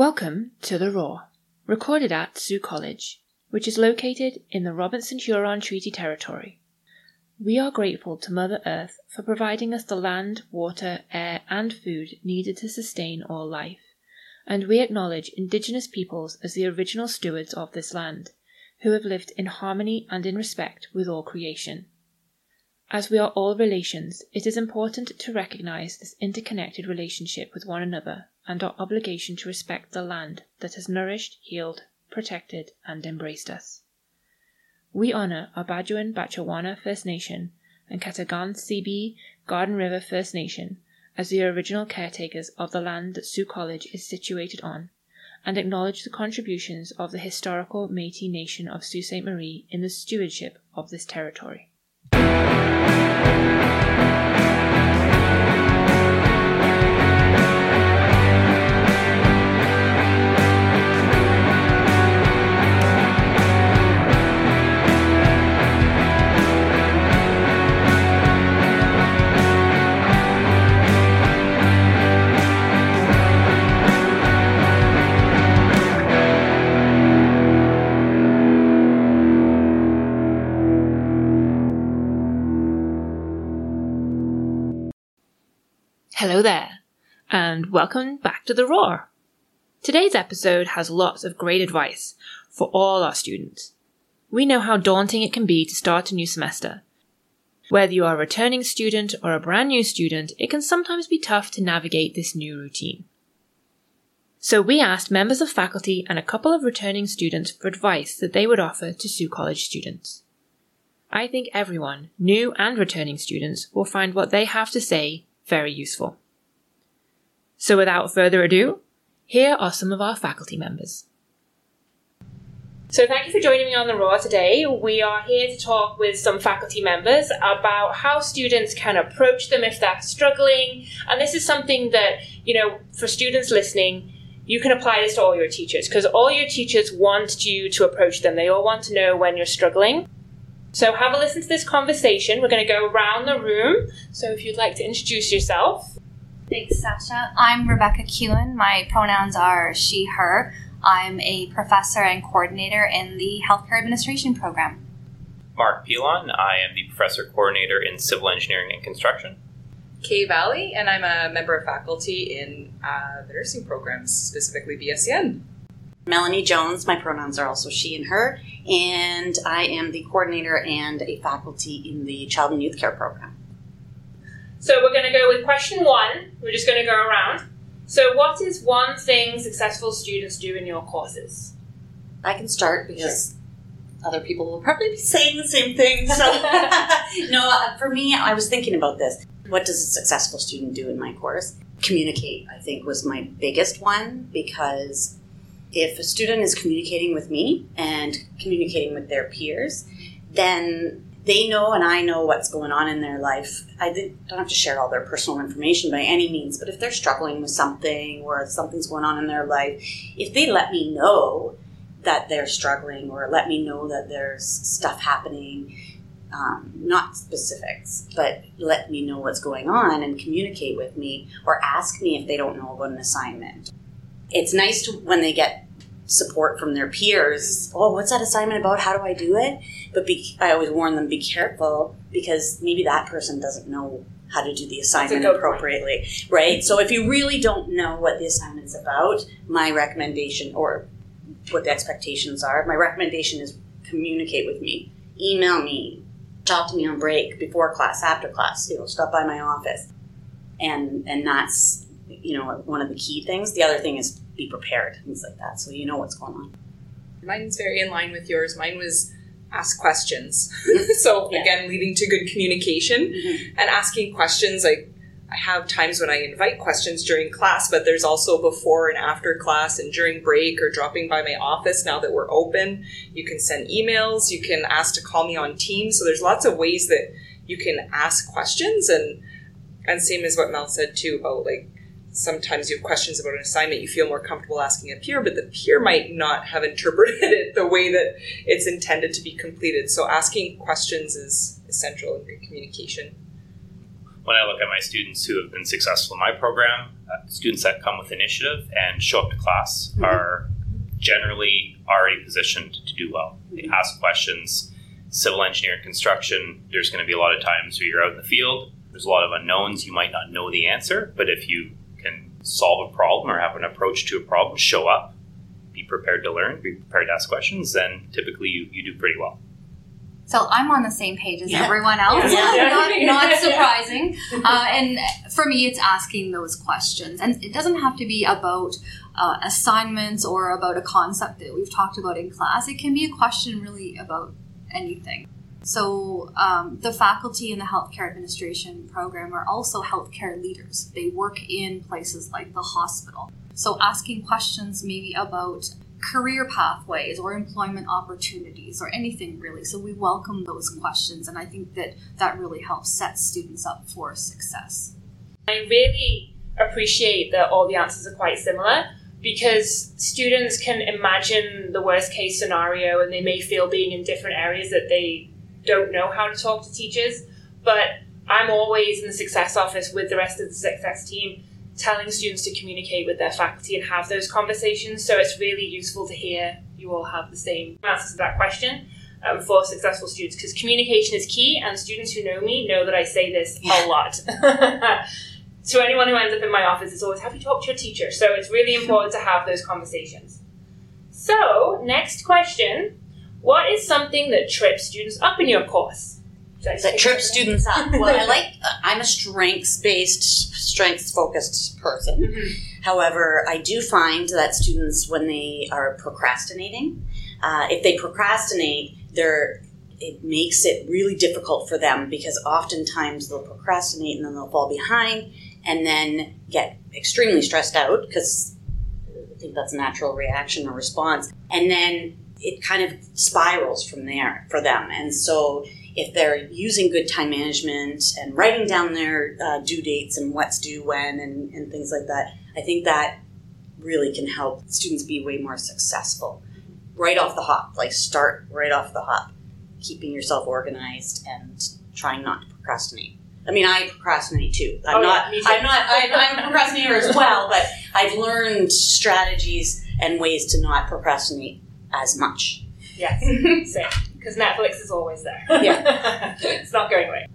Welcome to The Roar, recorded at Sault College, which is located in the Robinson Huron Treaty Territory. We are grateful to Mother Earth for providing us the land, water, air, and food needed to sustain all life, and we acknowledge Indigenous peoples as the original stewards of this land, who have lived in harmony and in respect with all creation. As we are all relations, it is important to recognize this interconnected relationship with one another and our obligation to respect the land that has nourished, healed, protected, and embraced us. We honor our Bajuan Batchewana First Nation and Ketegaunseebee Garden River First Nation as the original caretakers of the land that Sault College is situated on, and acknowledge the contributions of the historical Métis Nation of Sault Ste. Marie in the stewardship of this territory. Hello there, and welcome back to The Roar. Today's episode has lots of great advice for all our students. We know how daunting it can be to start a new semester. Whether you are a returning student or a brand new student, it can sometimes be tough to navigate this new routine. So we asked members of faculty and a couple of returning students for advice that they would offer to Sault College students. I think everyone, new and returning students, will find what they have to say very useful. So without further ado, here are some of our faculty members. So thank you for joining me on the Roar today. We are here to talk with some faculty members about how students can approach them if they're struggling. And this is something that, you know, for students listening, you can apply this to all your teachers because all your teachers want you to approach them. They all want to know when you're struggling. So have a listen to this conversation. We're going to go around the room. So if you'd like to introduce yourself. Thanks, Sasha. I'm Rebecca Kewen. My pronouns are she, her. I'm a professor and coordinator in the Healthcare Administration program. Mark Pilon. I am the professor coordinator in civil engineering and construction. Kay Valley, and I'm a member of faculty in uh, the nursing programs, specifically BSN. Melanie Jones, my pronouns are also she and her, and I am the coordinator and a faculty in the Child and Youth Care program. So we're going to go with question one. We're just going to go around. So, what is one thing successful students do in your courses? I can start because other people will probably be saying the same thing. So, no, uh, for me, I was thinking about this. What does a successful student do in my course? Communicate, I think, was my biggest one because if a student is communicating with me and communicating with their peers, then they know and I know what's going on in their life. I don't have to share all their personal information by any means, but if they're struggling with something or something's going on in their life, if they let me know that they're struggling or let me know that there's stuff happening, um, not specifics, but let me know what's going on and communicate with me or ask me if they don't know about an assignment. It's nice to when they get support from their peers. Oh, what's that assignment about? How do I do it? But be, I always warn them: be careful because maybe that person doesn't know how to do the assignment appropriately, point. right? So if you really don't know what the assignment's about, my recommendation or what the expectations are, my recommendation is communicate with me, email me, talk to me on break, before class, after class. You know, stop by my office, and and that's you know one of the key things. The other thing is be prepared, things like that, so you know what's going on. Mine's very in line with yours. Mine was ask questions. so yeah. again, leading to good communication mm-hmm. and asking questions. Like I have times when I invite questions during class, but there's also before and after class and during break or dropping by my office now that we're open. You can send emails. You can ask to call me on Teams. So there's lots of ways that you can ask questions and and same as what Mel said too about like sometimes you have questions about an assignment you feel more comfortable asking a peer, but the peer might not have interpreted it the way that it's intended to be completed. So asking questions is essential in good communication. when I look at my students who have been successful in my program, uh, students that come with initiative and show up to class mm-hmm. are generally already positioned to do well. They mm-hmm. ask questions. Civil engineering construction, there's going to be a lot of times where you're out in the field, there's a lot of unknowns, you might not know the answer, but if you solve a problem or have an approach to a problem, show up, be prepared to learn, be prepared to ask questions, then typically you, you do pretty well. So I'm on the same page as yeah. everyone else. Yeah. not, not surprising. Uh, and for me, it's asking those questions. And it doesn't have to be about uh, assignments or about a concept that we've talked about in class. It can be a question really about anything. So um, the faculty in the healthcare administration program are also healthcare leaders. They work in places like the hospital. So asking questions maybe about career pathways or employment opportunities or anything really. So we welcome those questions, and I think that that really helps set students up for success. I really appreciate that all the answers are quite similar because students can imagine the worst case scenario and they may feel being in different areas that they don't know how to talk to teachers. But I'm always in the success office with the rest of the success team telling students to communicate with their faculty and have those conversations. So it's really useful to hear you all have the same answers to that question um, for successful students because communication is key, and students who know me know that I say this a lot. to anyone who ends up in my office, it's always have you talked to your teacher. So it's really important to have those conversations. So, next question What is something that trips students up in your course? that trip students up. Well, I like. Uh, I'm a strengths based, strengths focused person. Mm-hmm. However, I do find that students, when they are procrastinating, uh, if they procrastinate, they're it makes it really difficult for them because oftentimes they'll procrastinate and then they'll fall behind and then get extremely stressed out because I think that's a natural reaction or response. And then it kind of spirals from there for them. And so if they're using good time management and writing down their uh, due dates and what's due when and, and things like that, I think that really can help students be way more successful right off the hop. Like start right off the hop, keeping yourself organized and trying not to procrastinate. I mean, I procrastinate too. I'm oh, not. Yeah, I'm not. I, I'm a procrastinator as well, but I've learned strategies and ways to not procrastinate as much. Yes, same because Netflix is always there. Yeah, it's not going away.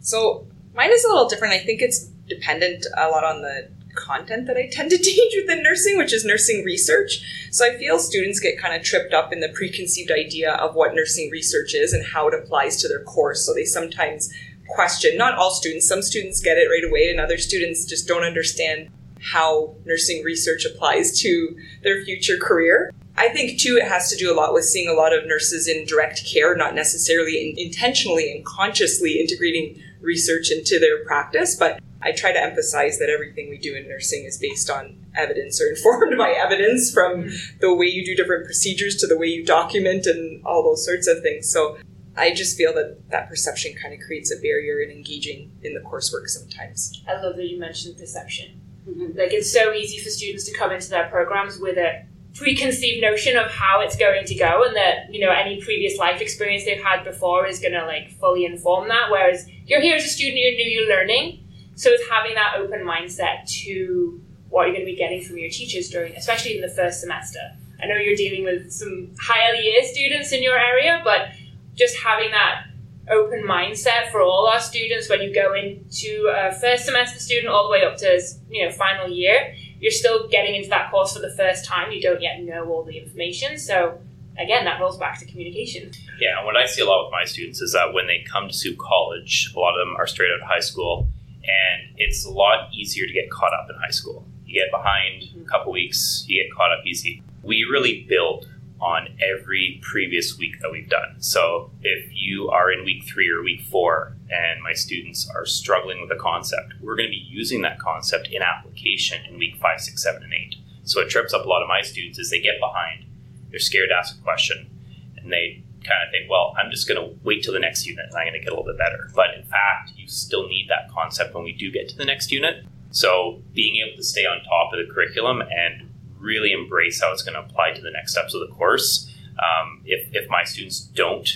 So mine is a little different. I think it's dependent a lot on the content that I tend to teach within nursing, which is nursing research. So I feel students get kind of tripped up in the preconceived idea of what nursing research is and how it applies to their course. So they sometimes question, not all students, some students get it right away, and other students just don't understand how nursing research applies to their future career. I think too it has to do a lot with seeing a lot of nurses in direct care, not necessarily in, intentionally and consciously integrating research into their practice, but I try to emphasize that everything we do in nursing is based on evidence or informed by evidence from mm-hmm. the way you do different procedures to the way you document and all those sorts of things. So I just feel that that perception kind of creates a barrier in engaging in the coursework sometimes. I love that you mentioned perception. Mm-hmm. Like it's so easy for students to come into their programs with a preconceived notion of how it's going to go and that you know any previous life experience they've had before is going to like fully inform that whereas you're here as a student you're new you're learning. So it's having that open mindset to what you're going to be getting from your teachers during especially in the first semester. I know you're dealing with some higher year students in your area but just having that open mindset for all our students when you go into a first semester student all the way up to you know final year you're still getting into that course for the first time. You don't yet know all the information. So again, that rolls back to communication. Yeah, what I see a lot with my students is that when they come to College, a lot of them are straight out of high school, and it's a lot easier to get caught up in high school. You get behind a mm-hmm. couple weeks, you get caught up easy. We really build on every previous week that we've done. So if you are in week three or week four and my students are struggling with a concept, we're going to be using that concept in application in week five, six, seven, and eight. So it trips up a lot of my students as they get behind. They're scared to ask a question and they kind of think, well, I'm just going to wait till the next unit and I'm going to get a little bit better. But in fact, you still need that concept when we do get to the next unit. So being able to stay on top of the curriculum and really embrace how it's going to apply to the next steps of the course. Um, if, if my students don't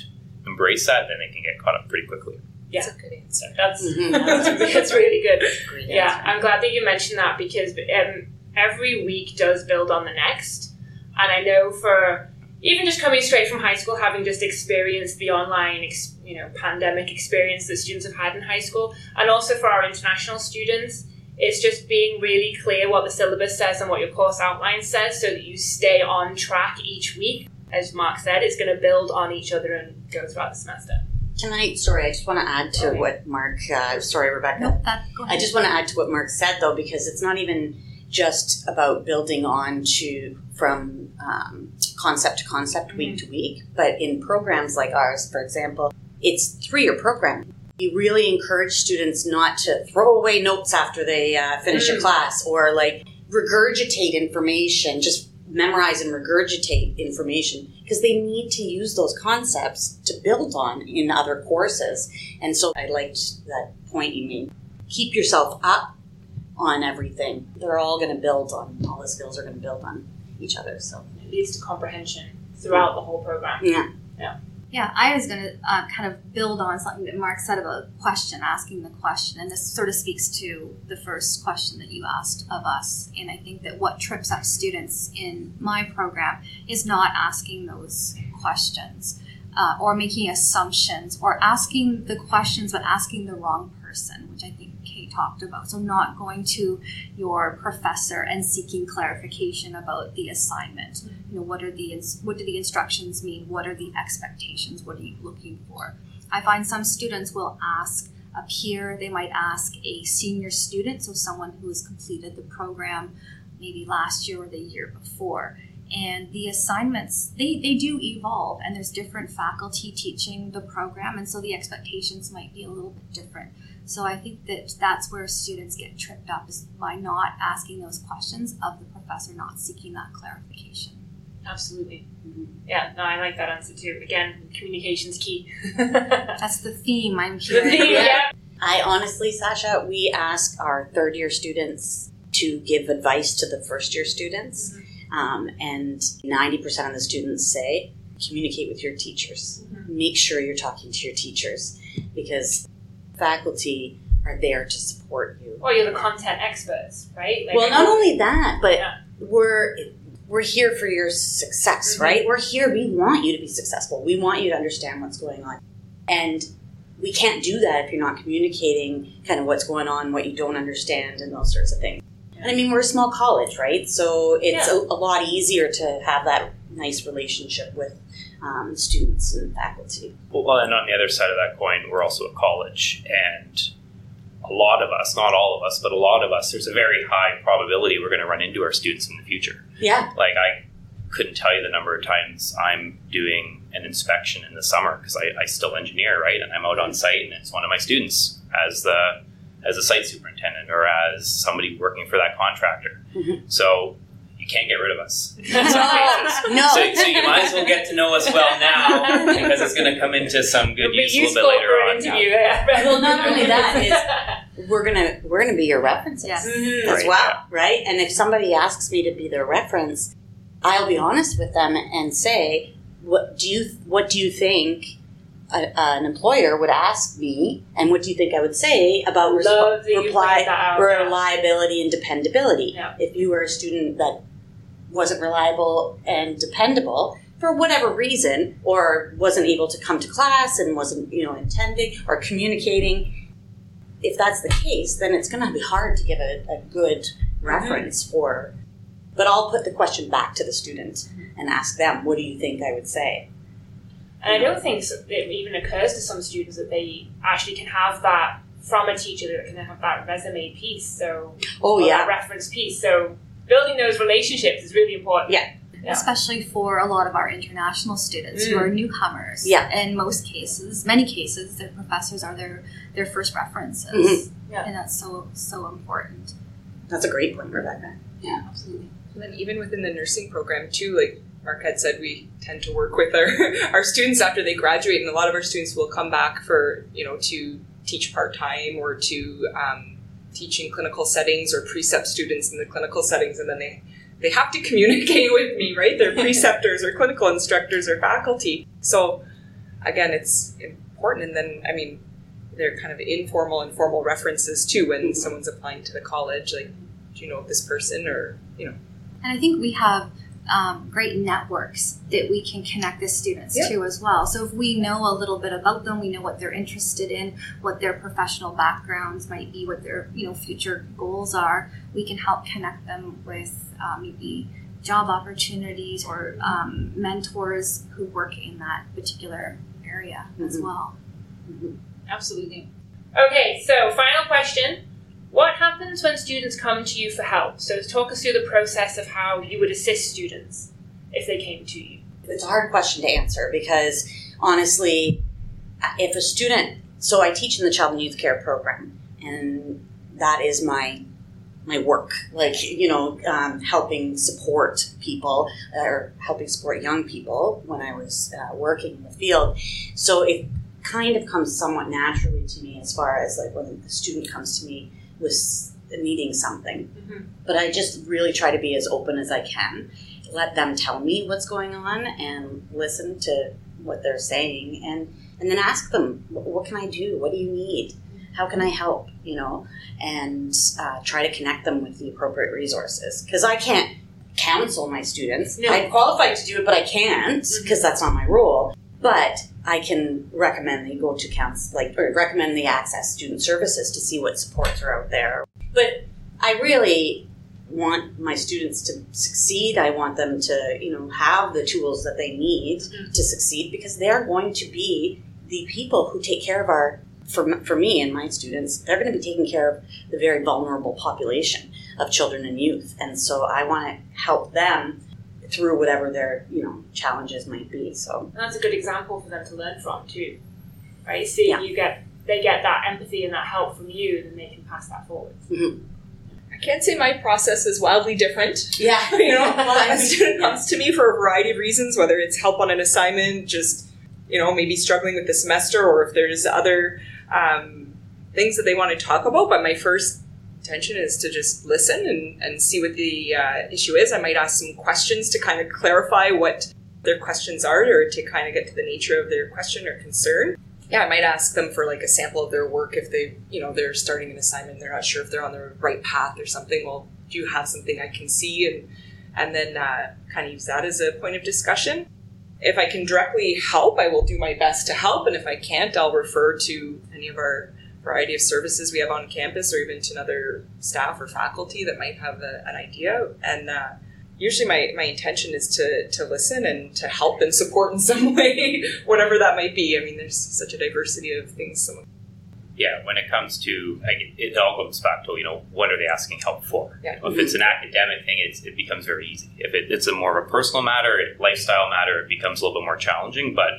embrace that, then they can get caught up pretty quickly. Yeah. That's a good answer. That's Mhm. that's, that's really good. Great Yeah, answer. I'm glad that you mentioned that because um, every week does build on the next. And I know for even just coming straight from high school, having just experienced the online, ex- you know, pandemic experience that students have had in high school, and also for our international students, it's just being really clear what the syllabus says and what your course outline says, so that you stay on track each week. As Mark said, it's going to build on each other and go throughout the semester. Can I? Sorry, I just want to add to Okay. what Mark. Uh, sorry, Rebecca. Nope, that, go ahead. I just want to add to what Mark said though, because it's not even just about building on to from um, concept to concept, week to week, but in programs like ours, for example, it's three-year program. We really encourage students not to throw away notes after they uh, finish a Mm. class or like regurgitate information, just memorize and regurgitate information because they need to use those concepts to build on in other courses. And so I liked that point you made. Keep yourself up on everything. They're all going to build on, all the skills are going to build on each other. So, It leads to comprehension throughout the whole program. yeah. Yeah, I was going to uh, kind of build on something that Mark said about question, asking the question, and this sort of speaks to the first question that you asked of us. And I think that what trips up students in my program is not asking those questions uh, or making assumptions or asking the questions but asking the wrong person, which I think talked about. So not going to your professor and seeking clarification about the assignment. Mm-hmm. You know what are the what do the instructions mean? What are the expectations? What are you looking for? I find some students will ask a peer they might ask a senior student so someone who has completed the program maybe last year or the year before. And the assignments they, they do evolve and there's different faculty teaching the program and so the expectations might be a little bit different so i think that that's where students get tripped up is by not asking those questions of the professor not seeking that clarification Absolutely. Mhm. Yeah, no, I like that answer too. Again, communication's key. That's the theme I'm The hearing. theme, yeah. I honestly, Sasha, we ask our third year students to give advice to the first year students. Um, and 90% of the students say communicate with your teachers. Make sure you're talking to your teachers because faculty are there to support you. Or you're the content experts, right? Like, well, not only that, but Yeah. we're we're here for your success, Mhm. right? We're here. We want you to be successful. We want you to understand what's going on, and we can't do that if you're not communicating kind of what's going on, what you don't understand, and those sorts of things. And I mean, we're a small college, right? So it's Yeah. a, a lot easier to have that nice relationship with um, students and faculty. Well, and on the other side of that coin, we're also a college, and a lot of us, not all of us, but a lot of us, there's a very high probability we're going to run into our students in the future. Yeah, Like, I couldn't tell you the number of times I'm doing an inspection in the summer because I, I still engineer, right? And I'm out on site, and it's one of my students as the as a site superintendent or as somebody working for that contractor. Mhm. So you can't get rid of us. No. no, So, so you might as well get to know us well now because it's going to come into some good It'll use a little bit later for on. interview. Yeah. Well, not only that, we're gonna we're gonna be your references. Yes. Mhm. as Right, well, right? And if somebody asks me to be their reference, I'll be honest with them and say, "What do you What do you think a, an employer would ask me, and what do you think I would say about Love resp- reply pointed that reliability and dependability? Yeah. If you were a student that wasn't reliable and dependable." For whatever reason, or wasn't able to come to class and wasn't, you know, attending or communicating, if that's the case, then it's going to be hard to give a, a good reference mm-hmm. for. But I'll put the question back to the student and ask them, "What do you think I would say?" And I don't think it even occurs to some students that they actually can have that from a teacher that can have that resume piece. So, Oh yeah, reference piece. So, building those relationships is really important. Yeah. Yeah. Especially for a lot of our international students who Mm. are newcomers. Yeah. In most cases, many cases, their professors are their their first references, Mhm. Yeah. and that's so so important. that's a great point, Rebecca. Yeah, absolutely. And then even within the nursing program too, like Mark had said, we tend to work with our our students after they graduate, and a lot of our students will come back for you know to teach part time or to um, teach in clinical settings or precept students in the clinical settings, and then they they have to communicate with me, right? They're preceptors or clinical instructors or faculty. So again, it's important. And then I mean, they're kind of informal and formal references too when mm-hmm. someone's applying to the college. Like, do you know this person or you know? And I think we have um, great networks that we can connect the students Yeah. to as well. So if we know a little bit about them, we know what they're interested in, what their professional backgrounds might be, what their you know future goals are. We can help connect them with um, maybe job opportunities or um, mentors who work in that particular area as Mhm. well. Absolutely. Okay, so final question. What happens when students come to you for help? So talk us through the process of how you would assist students if they came to you. it's a hard question to answer because honestly, if a student, so I teach in the child and youth care program, and that is my my work, like you know, um, helping support people or helping support young people when I was uh, working in the field. So it kind of comes somewhat naturally to me as far as like when a student comes to me with needing something, Mhm. but I just really try to be as open as I can let them tell me what's going on and listen to what they're saying and and then ask them what can i do? What do you need? How can i help? You know? And uh, try to connect them with the appropriate resources. Because i can't counsel my students. No. i'm qualified to do it but i can't because that's not my role. But i can recommend they go to counsel like or recommend the access student services to see what supports are out there but i really want my students to succeed. I want them to, you know, have the tools that they need Mhm. to succeed because they're going to be the people who take care of our for, for me and my students, they're going to be taking care of the very vulnerable population of children and youth. And so I want to help them through whatever their, you know, challenges might be. So And that's a good example for them to learn from too, right? See, Yeah. you get they get that empathy and that help from you, then they can pass that forward. I can't say my process is wildly different. yeah, you know, a student comes to me for a variety of reasons, whether it's help on an assignment, just you know, maybe struggling with the semester, or if there's other um, things that they want to talk about. But my first intention is to just listen and, and see what the uh, issue is. I might ask some questions to kind of clarify what their questions are, or to kind of get to the nature of their question or concern. Yeah, I might ask them for like a sample of their work if they, you know, they're starting an assignment, they're not sure if they're on the right path or something. Well, do you have something I can see and and then uh, kind of use that as a point of discussion. If I can directly help, I will do my best to help, and if I can't, I'll refer to any of our variety of services we have on campus, or even to another staff or faculty that might have a, an idea. And uh, usually, my, my intention is to to listen and to help and support in some way, whatever that might be. I mean, there's such a diversity of things. Someone, yeah, when it comes to, like, it, all comes back to, you know, what are they asking help for? yeah, If it's an academic thing, it's, it becomes very easy. If it, it's a more of a personal matter, a lifestyle matter, it becomes a little bit more challenging. But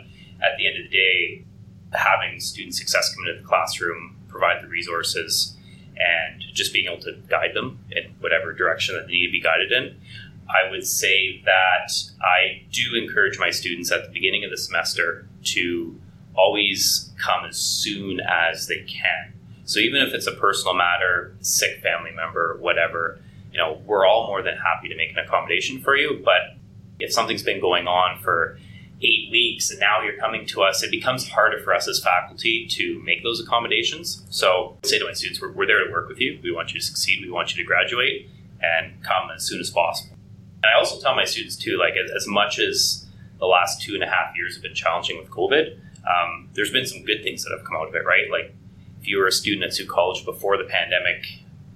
at the end of the day, having student success come into the classroom, provide the resources, and just being able to guide them in whatever direction that they need to be guided in, I would say that I do encourage my students at the beginning of the semester to always come as soon as they can. So even if it's a personal matter, sick family member, whatever, you know, we're all more than happy to make an accommodation for you. But if something's been going on for eight weeks and now you're coming to us, it becomes harder for us as faculty to make those accommodations. So I say to my students, we're, we're there to work with you. We want you to succeed. We want you to graduate and come as soon as possible. And I also tell my students too, like as, as much as the last two and a half years have been challenging with COVID, um, there's been some good things that have come out of it, right? Like if you were a student at Sault College before the pandemic,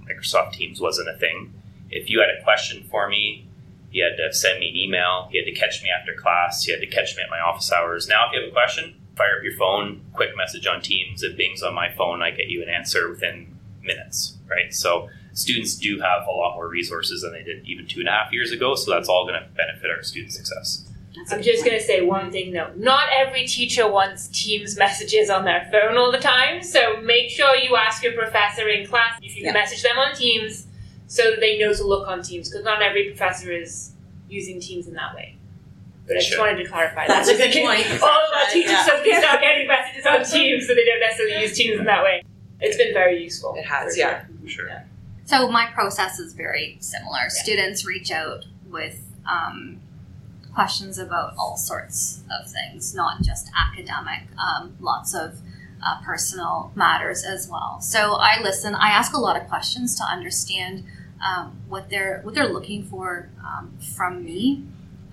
Microsoft Teams wasn't a thing. If you had a question for me, you had to send me an email. He had to catch me after class. He had to catch me at my office hours. Now, if you have a question, fire up your phone, quick message on Teams. It bings on my phone. I get you an answer within minutes, right? So students do have a lot more resources than they did even two and a half years ago. So that's all going to benefit our student success. That's a I'm just going to say one thing though. Not every teacher wants Teams messages on their phone all the time, so make sure you ask your professor in class if you can Yeah. message them on Teams so that they know to look on Teams, because not every professor is using Teams in that way. But I just Sure. wanted to clarify That's that. a good point. All of our teachers Yeah. suddenly start getting messages on Teams, so they don't necessarily use Teams in that way. It's been very useful. It has, for yeah. sure. Sure. So my process is very similar. Students reach out with um, questions about all sorts of things, not just academic. Um, lots of uh, personal matters as well. So I listen. I ask a lot of questions to understand um, what they're what they're looking for um, from me.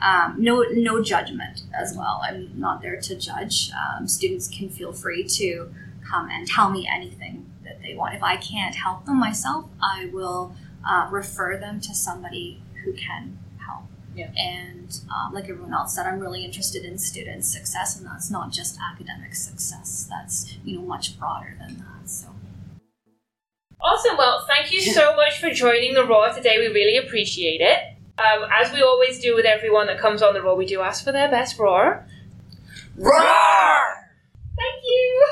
Um, no no judgment as well. I'm not there to judge. Um, students can feel free to come and tell me anything that they want. If I can't help them myself, I will uh, refer them to somebody who can help. Yeah. And uh, like everyone else said, I'm really interested in student success, and that's not just academic success. That's you know much broader than that. So. Awesome. Well, thank you so much for joining the Roar today. We really appreciate it. Um, as we always do with everyone that comes on the Roar, we do ask for their best roar. Roar! Thank you.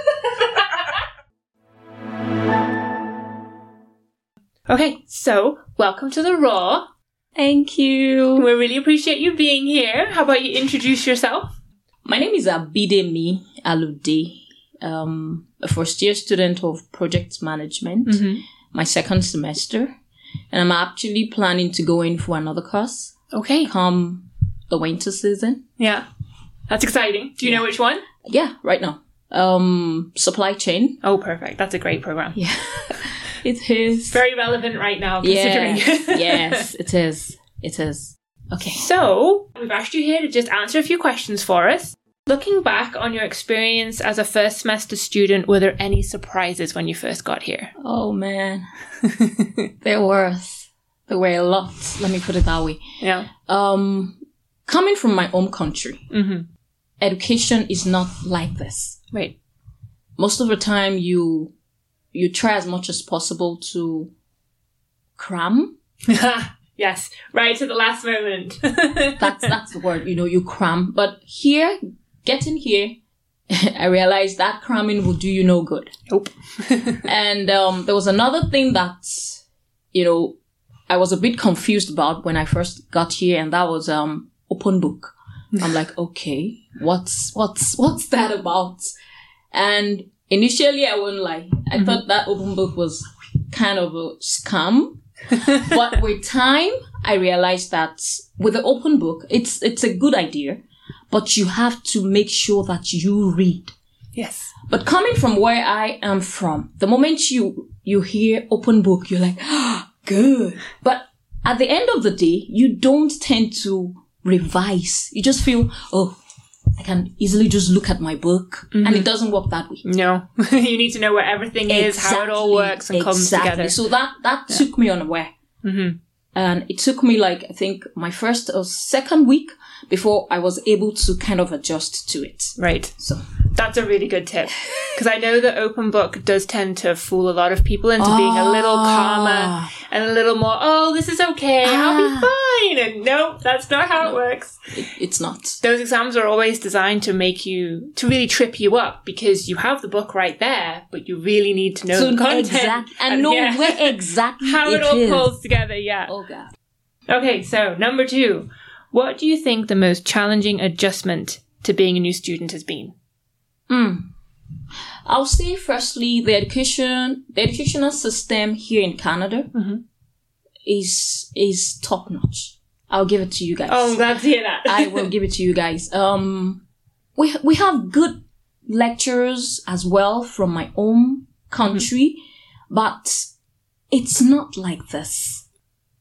okay, so welcome to the Roar. Thank you. We really appreciate you being here. How about you introduce yourself? My name is Abidemi Alude. Um, a first year student of project management, Mm-hmm. my second semester, and I'm actually planning to go in for another course Okay. come the winter season. Yeah. That's exciting. Do you know which one? Yeah, right now. Um, supply chain. Oh, perfect. That's a great program. Yeah, it is. Very relevant right now, considering. Yes, yes, it is. It is. Okay. So, we've asked you here to just answer a few questions for us. Looking back on your experience as a first semester student, were there any surprises when you first got here? Oh man, there were. There were a lot. Let me put it that way. Yeah. Um, coming from my home country, Mm-hmm. education is not like this. Right. Most of the time, you you try as much as possible to cram. yes. Right to the last moment. That's that's the word. You know, you cram. But here, getting here, I realized that cramming will do you no good. nope. And um, there was another thing that you know I was a bit confused about when I first got here, and that was um open book. I'm like, okay, what's what's what's that about? And initially, I wouldn't lie. I thought that open book was kind of a scam. but with time, I realized that with the open book, it's it's a good idea, but you have to make sure that you read. yes. But coming from where I am from, the moment you you hear open book, you're like, ah, good. But at the end of the day, you don't tend to revise. You just feel, oh, I can easily just look at my book, and it doesn't work that way. No. you need to know where everything is, how it all works and comes together. So that that took me unaware, Mm-hmm. And it took me like I think my first or second week before I was able to kind of adjust to it. Right. So That's a really good tip. Because I know that open book does tend to fool a lot of people into being a little calmer Ah. and a little more, oh, this is okay, I'll be Ah. fine. And no, that's not how it works. it, it's not. Those exams are always designed to make you, to really trip you up because you have the book right there, but you really need to know So the content. exact and know yeah, where exactly how it, it all is. pulls together, yeah. Oh god. Okay, so number two. What do you think the most challenging adjustment to being a new student has been? Mm. I'll say firstly the education the educational system here in Canada Mhm. is is top notch. I'll give it to you guys. Oh, I'm glad to hear that. I will give it to you guys. Um we we have good lecturers as well from my own country, but it's not like this.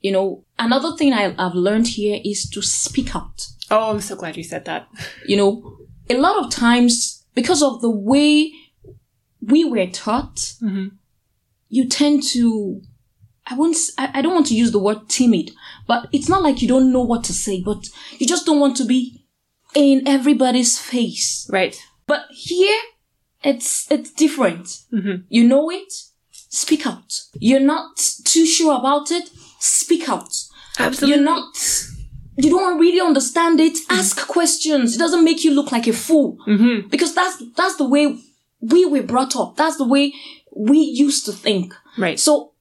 You know, another thing I, I've learned here is to speak out. oh, I'm so glad you said that. you know, a lot of times because of the way we were taught, Mhm. you tend to, I won't, I, I don't want to use the word timid, but it's not like you don't know what to say, but you just don't want to be in everybody's face. Right. But here, it's, it's different. Mhm. You know it, speak out. You're not too sure about it, speak out. Absolutely. You're not, you don't really understand it, ask questions. It doesn't make you look like a fool. Mm-hmm. Because that's, that's the way we were brought up. That's the way we used to think. Right. So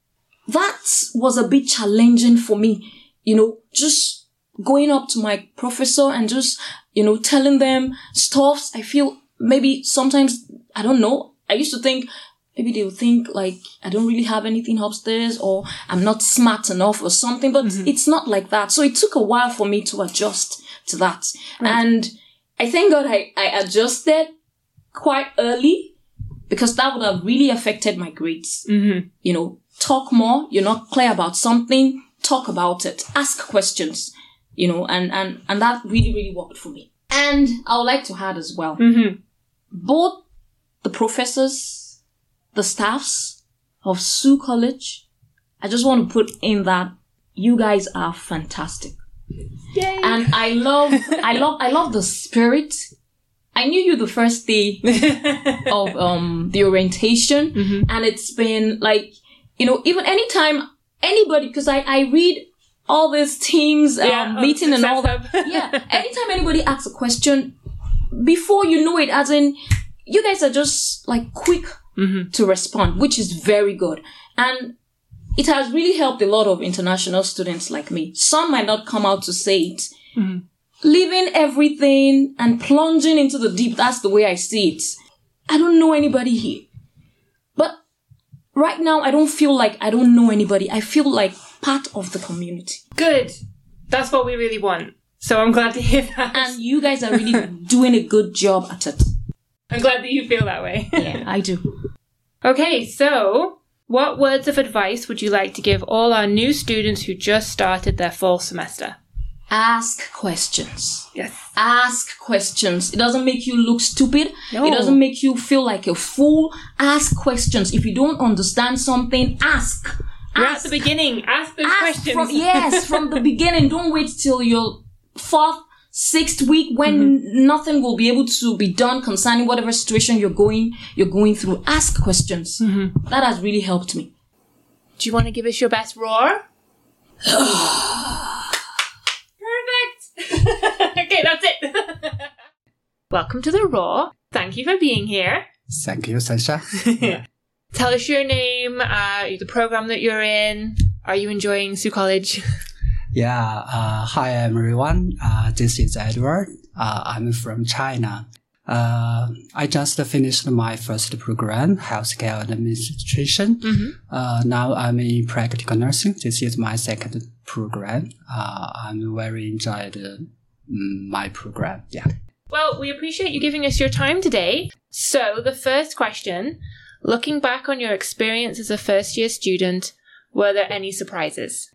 that was a bit challenging for me, you know, just going up to my professor and just, you know, telling them stuff. I feel maybe sometimes, I don't know. I used to think maybe they'll think like I don't really have anything upstairs or I'm not smart enough or something, but it's not like that. So it took a while for me to adjust to that. And I thank God I, I adjusted quite early because that would have really affected my grades. Mm-hmm. You know, talk more. You're not clear about something. Talk about it. Ask questions. You know, and and and that really really worked for me. And I would like to add as well, Mm-hmm. both the professors, the staffs of Sault College. I just want to put in that you guys are fantastic. Yay. And I love, I love, I love the spirit. I knew you the first day of um the orientation, Mhm. and it's been like you know even anytime anybody because I I read all these teams um, Yeah, meeting and all that. Yeah, anytime anybody asks a question, before you know it, as in you guys are just like quick Mhm. to respond, which is very good. And it has really helped a lot of international students like me. Some might not come out to say it. Mhm. Leaving everything and plunging into the deep, that's the way I see it. I don't know anybody here. But right now, I don't feel like I don't know anybody. I feel like part of the community. Good. That's what we really want. So I'm glad to hear that. And you guys are really doing a good job at it. I'm glad that you feel that way. Yeah, I do. Okay, so what words of advice would you like to give all our new students who just started their fall semester? Ask questions. Yes. Ask questions. It doesn't make you look stupid. No. It doesn't make you feel like a fool. Ask questions. If you don't understand something, ask. We're at the beginning. Ask those Ask questions. From, yes, from the beginning. Don't wait till your fourth, sixth week when nothing will be able to be done concerning whatever situation you're going you're going through. Ask questions. That has really helped me. Do you want to give us your best roar? Perfect. okay, that's it. Welcome to the Roar. Thank you for being here. Thank you, Sasha. Tell us your name, uh, the program that you're in. Are you enjoying Sault College? Yeah, uh, hi everyone. Uh, this is Edward. Uh, I'm from China. Uh, I just finished my first program, healthcare administration. Uh, now I'm in practical nursing. This is my second program. Uh, I'm very enjoyed mm, my program. Yeah. Well, we appreciate you giving us your time today. So, the first question looking back on your experience as a first year student, were there any surprises?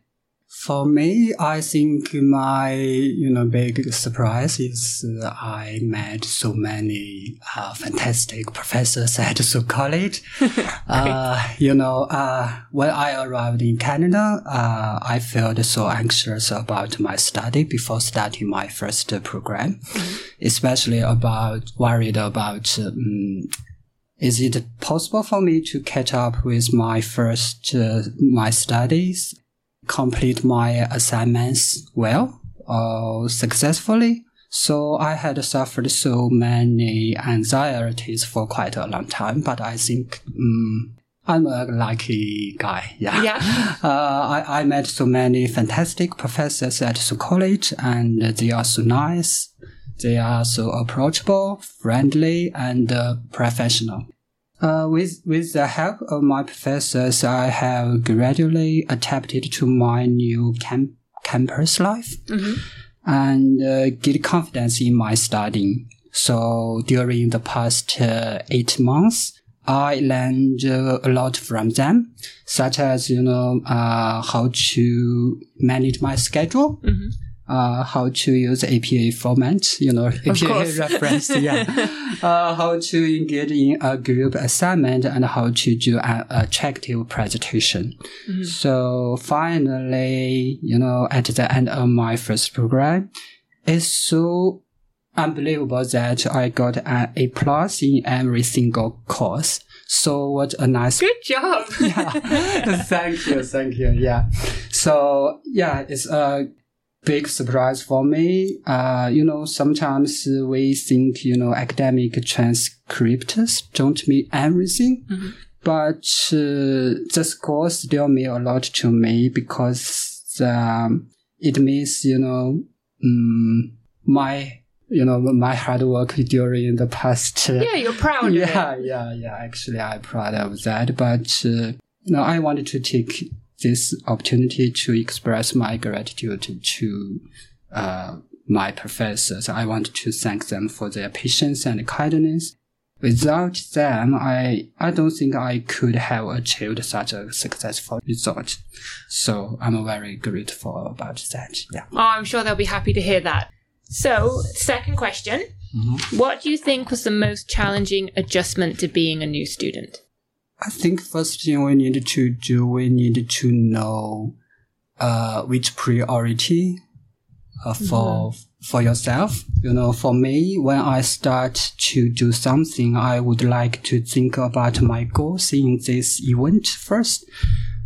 For me, I think my you know big surprise is uh, I met so many uh, fantastic professors at Sault College. uh, you know, uh, when I arrived in Canada, uh, I felt so anxious about my study before starting my first uh, program, especially about worried about. Um, is it possible for me to catch up with my first uh, my studies complete my assignments well or successfully. So I had suffered so many anxieties for quite a long time, but I think um, I'm a lucky guy. Yeah. Yeah. Uh, I, I met so many fantastic professors at Sault College and they are so nice. They are so approachable, friendly, and uh, professional. Uh, with with the help of my professors, I have gradually adapted to my new camp- campus life and uh, get confidence in my studying. So during the past uh, eight months, I learned uh, a lot from them, such as you know uh, how to manage my schedule. Uh, how to use APA format, you know, APA reference, yeah. uh, how to engage in a group assignment and how to do an attractive presentation. So finally, you know, at the end of my first program, it's so unbelievable that I got an A plus in every single course. So what a nice Good job. yeah. thank you, thank you. Yeah. So yeah, it's a big surprise for me. Uh, you know, sometimes we think, you know, academic transcripts don't mean everything. But uh, this course still mean a lot to me because um, it means, you know, um, my, you know, my hard work during the past uh, yeah, you're proud of yeah, yeah, yeah. Actually, I'm proud of that. But uh, no, I wanted to take this opportunity to express my gratitude to uh, my professors. I want to thank them for their patience and kindness. Without them, I, I don't think I could have achieved such a successful result. So I'm very grateful about that. Yeah. Oh, I'm sure they'll be happy to hear that. So, second question. What do you think was the most challenging adjustment to being a new student? I think first thing we need to do, we need to know uh, which priority uh, for for yourself. You know, for me, when I start to do something, I would like to think about my goals in this event first.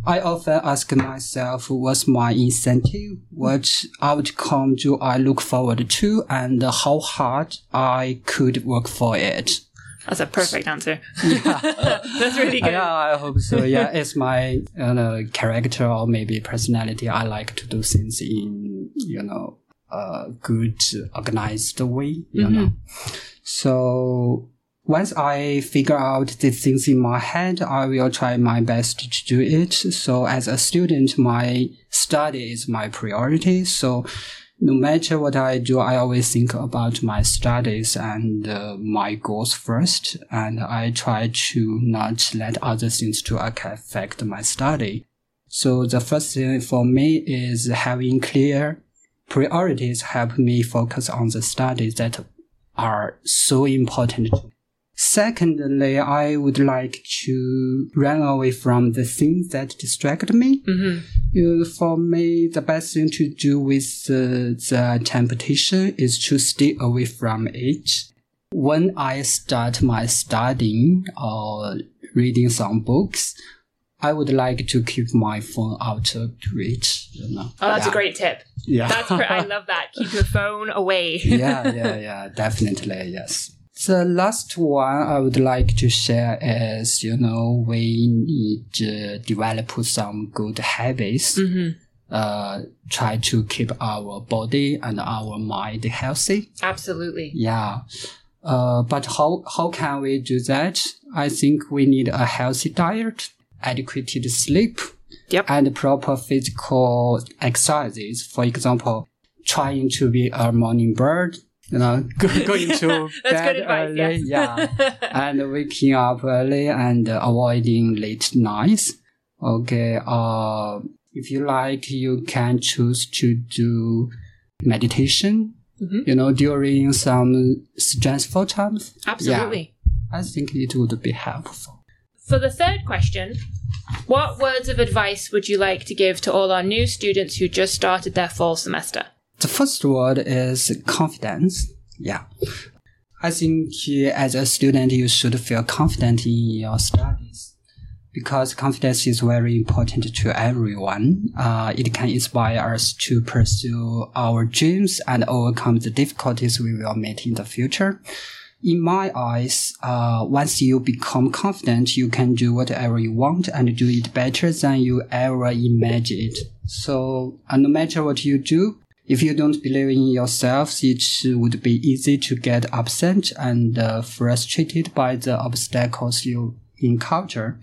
I often ask myself, what's my incentive? What outcome do I look forward to? And how hard I could work for it. That's a perfect answer. Yeah. That's really good. Yeah, I hope so. Yeah, it's my you know, character or maybe personality. I like to do things in you know a good organized way. You know, mm-hmm. so once I figure out the things in my head, I will try my best to do it. So as a student, my study is my priority. So no matter what I do, I always think about my studies and uh, my goals first, and I try to not let other things to affect my study. So the first thing for me is having clear priorities help me focus on the studies that are so important. Secondly, I would like to run away from the things that distract me. You- for me, the best thing to do with uh, the temptation is to stay away from it. When I start my studying or reading some books, I would like to keep my phone out of reach. You know? Oh, that's a great tip. Yeah. That's. I love that. Keep your phone away. yeah, yeah, yeah, definitely, yes. The last one I would like to share is, you know, we need to develop some good habits. Uh, try to keep our body and our mind healthy. Absolutely. Yeah. Uh, but how, how can we do that? I think we need a healthy diet, adequate sleep, Yep. and proper physical exercises. For example, trying to be a morning bird, you know, go- going to That's bed advice, early, yes. yeah, and waking up early and avoiding late nights. Okay, uh, if you like, you can choose to do meditation, Mhm. you know, during some stressful times. Absolutely. I think it would be helpful. For the third question, what words of advice would you like to give to all our new students who just started their fall semester? The first word is confidence. Yeah. I think as a student, you should feel confident in your studies because confidence is very important to everyone. Uh, it can inspire us to pursue our dreams and overcome the difficulties we will meet in the future. In my eyes, uh, once you become confident, you can do whatever you want and do it better than you ever imagined. So, uh, no matter what you do, if you don't believe in yourself, it would be easy to get upset and uh, frustrated by the obstacles you encounter.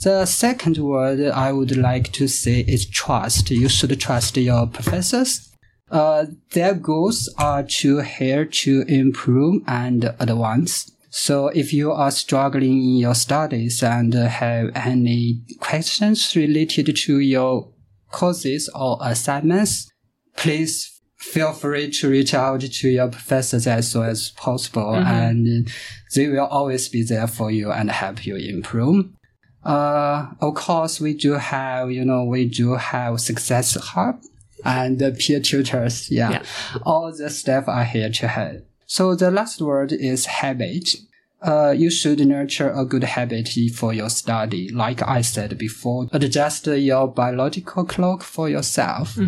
The second word I would like to say is trust. You should trust your professors. Uh, their goals are to help to improve and advance. So if you are struggling in your studies and have any questions related to your courses or assignments, please feel free to reach out to your professors as soon as possible and they will always be there for you and help you improve. Uh, of course, we do have, you know, we do have Success Hub and peer tutors. Yeah. Yeah. All the staff are here to help. So the last word is habit. Uh, you should nurture a good habit for your study. Like I said before, adjust your biological clock for yourself.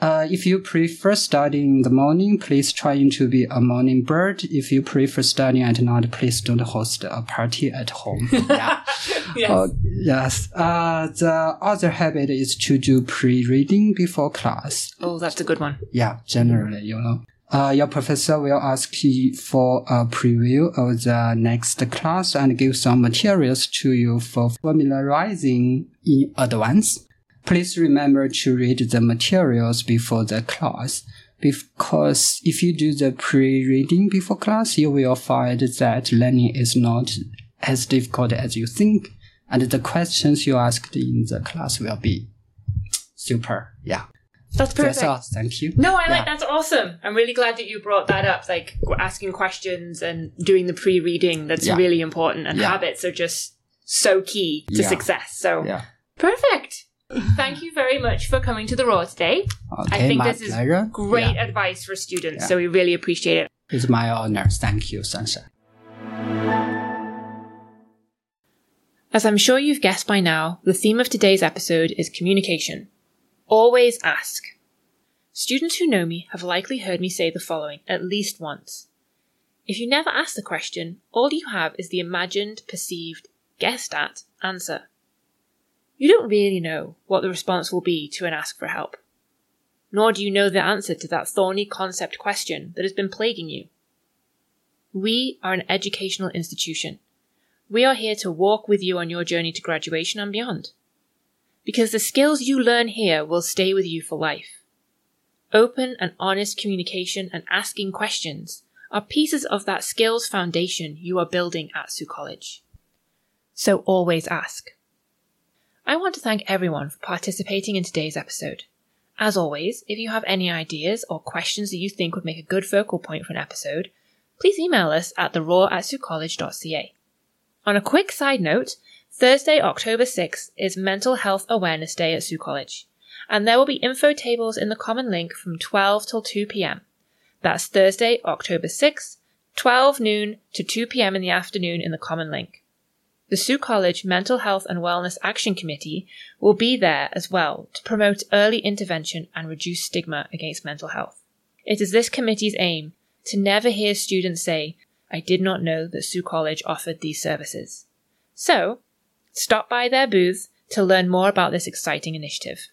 Uh, if you prefer studying in the morning, please trying to be a morning bird. If you prefer studying at night, please don't host a party at home. yeah. Yes. Oh, yes. Uh, the other habit is to do pre-reading before class. Oh, that's a good one. Yeah, generally, you know. Uh, your professor will ask you for a preview of the next class and give some materials to you for familiarizing in advance. Please remember to read the materials before the class. Because if you do the pre-reading before class, you will find that learning is not as difficult as you think. And the questions you asked in the class will be super. Yeah. That's perfect. That's all. Thank you. No, I Yeah. like that's awesome. I'm really glad that you brought that up. Like asking questions and doing the pre-reading. That's Yeah. really important. And Yeah. habits are just so key to success. So Yeah. perfect. Thank you very much for coming to the Roar today. Okay, think my this is pleasure. Great Yeah. advice for students. Yeah. So we really appreciate it. It's my honor. Thank you, Sunshine. As I'm sure you've guessed by now, the theme of today's episode is communication. Always ask. Students who know me have likely heard me say the following at least once. If you never ask the question, all you have is the imagined, perceived, guessed at answer. You don't really know what the response will be to an ask for help. Nor do you know the answer to that thorny concept question that has been plaguing you. We are an educational institution. We are here to walk with you on your journey to graduation and beyond. Because the skills you learn here will stay with you for life. Open and honest communication and asking questions are pieces of that skills foundation you are building at Sault College. So always ask. I want to thank everyone for participating in today's episode. As always, if you have any ideas or questions that you think would make a good focal point for an episode, please email us at theroar at saultcollege.ca. On a quick side note, Thursday, October 6th is Mental Health Awareness Day at Sault College, and there will be info tables in the common link from 12 till 2 pm. That's Thursday, October 6th, 12 noon to 2 pm in the afternoon in the common link. The Sault College Mental Health and Wellness Action Committee will be there as well to promote early intervention and reduce stigma against mental health. It is this committee's aim to never hear students say, I did not know that Sault College offered these services. So, stop by their booth to learn more about this exciting initiative.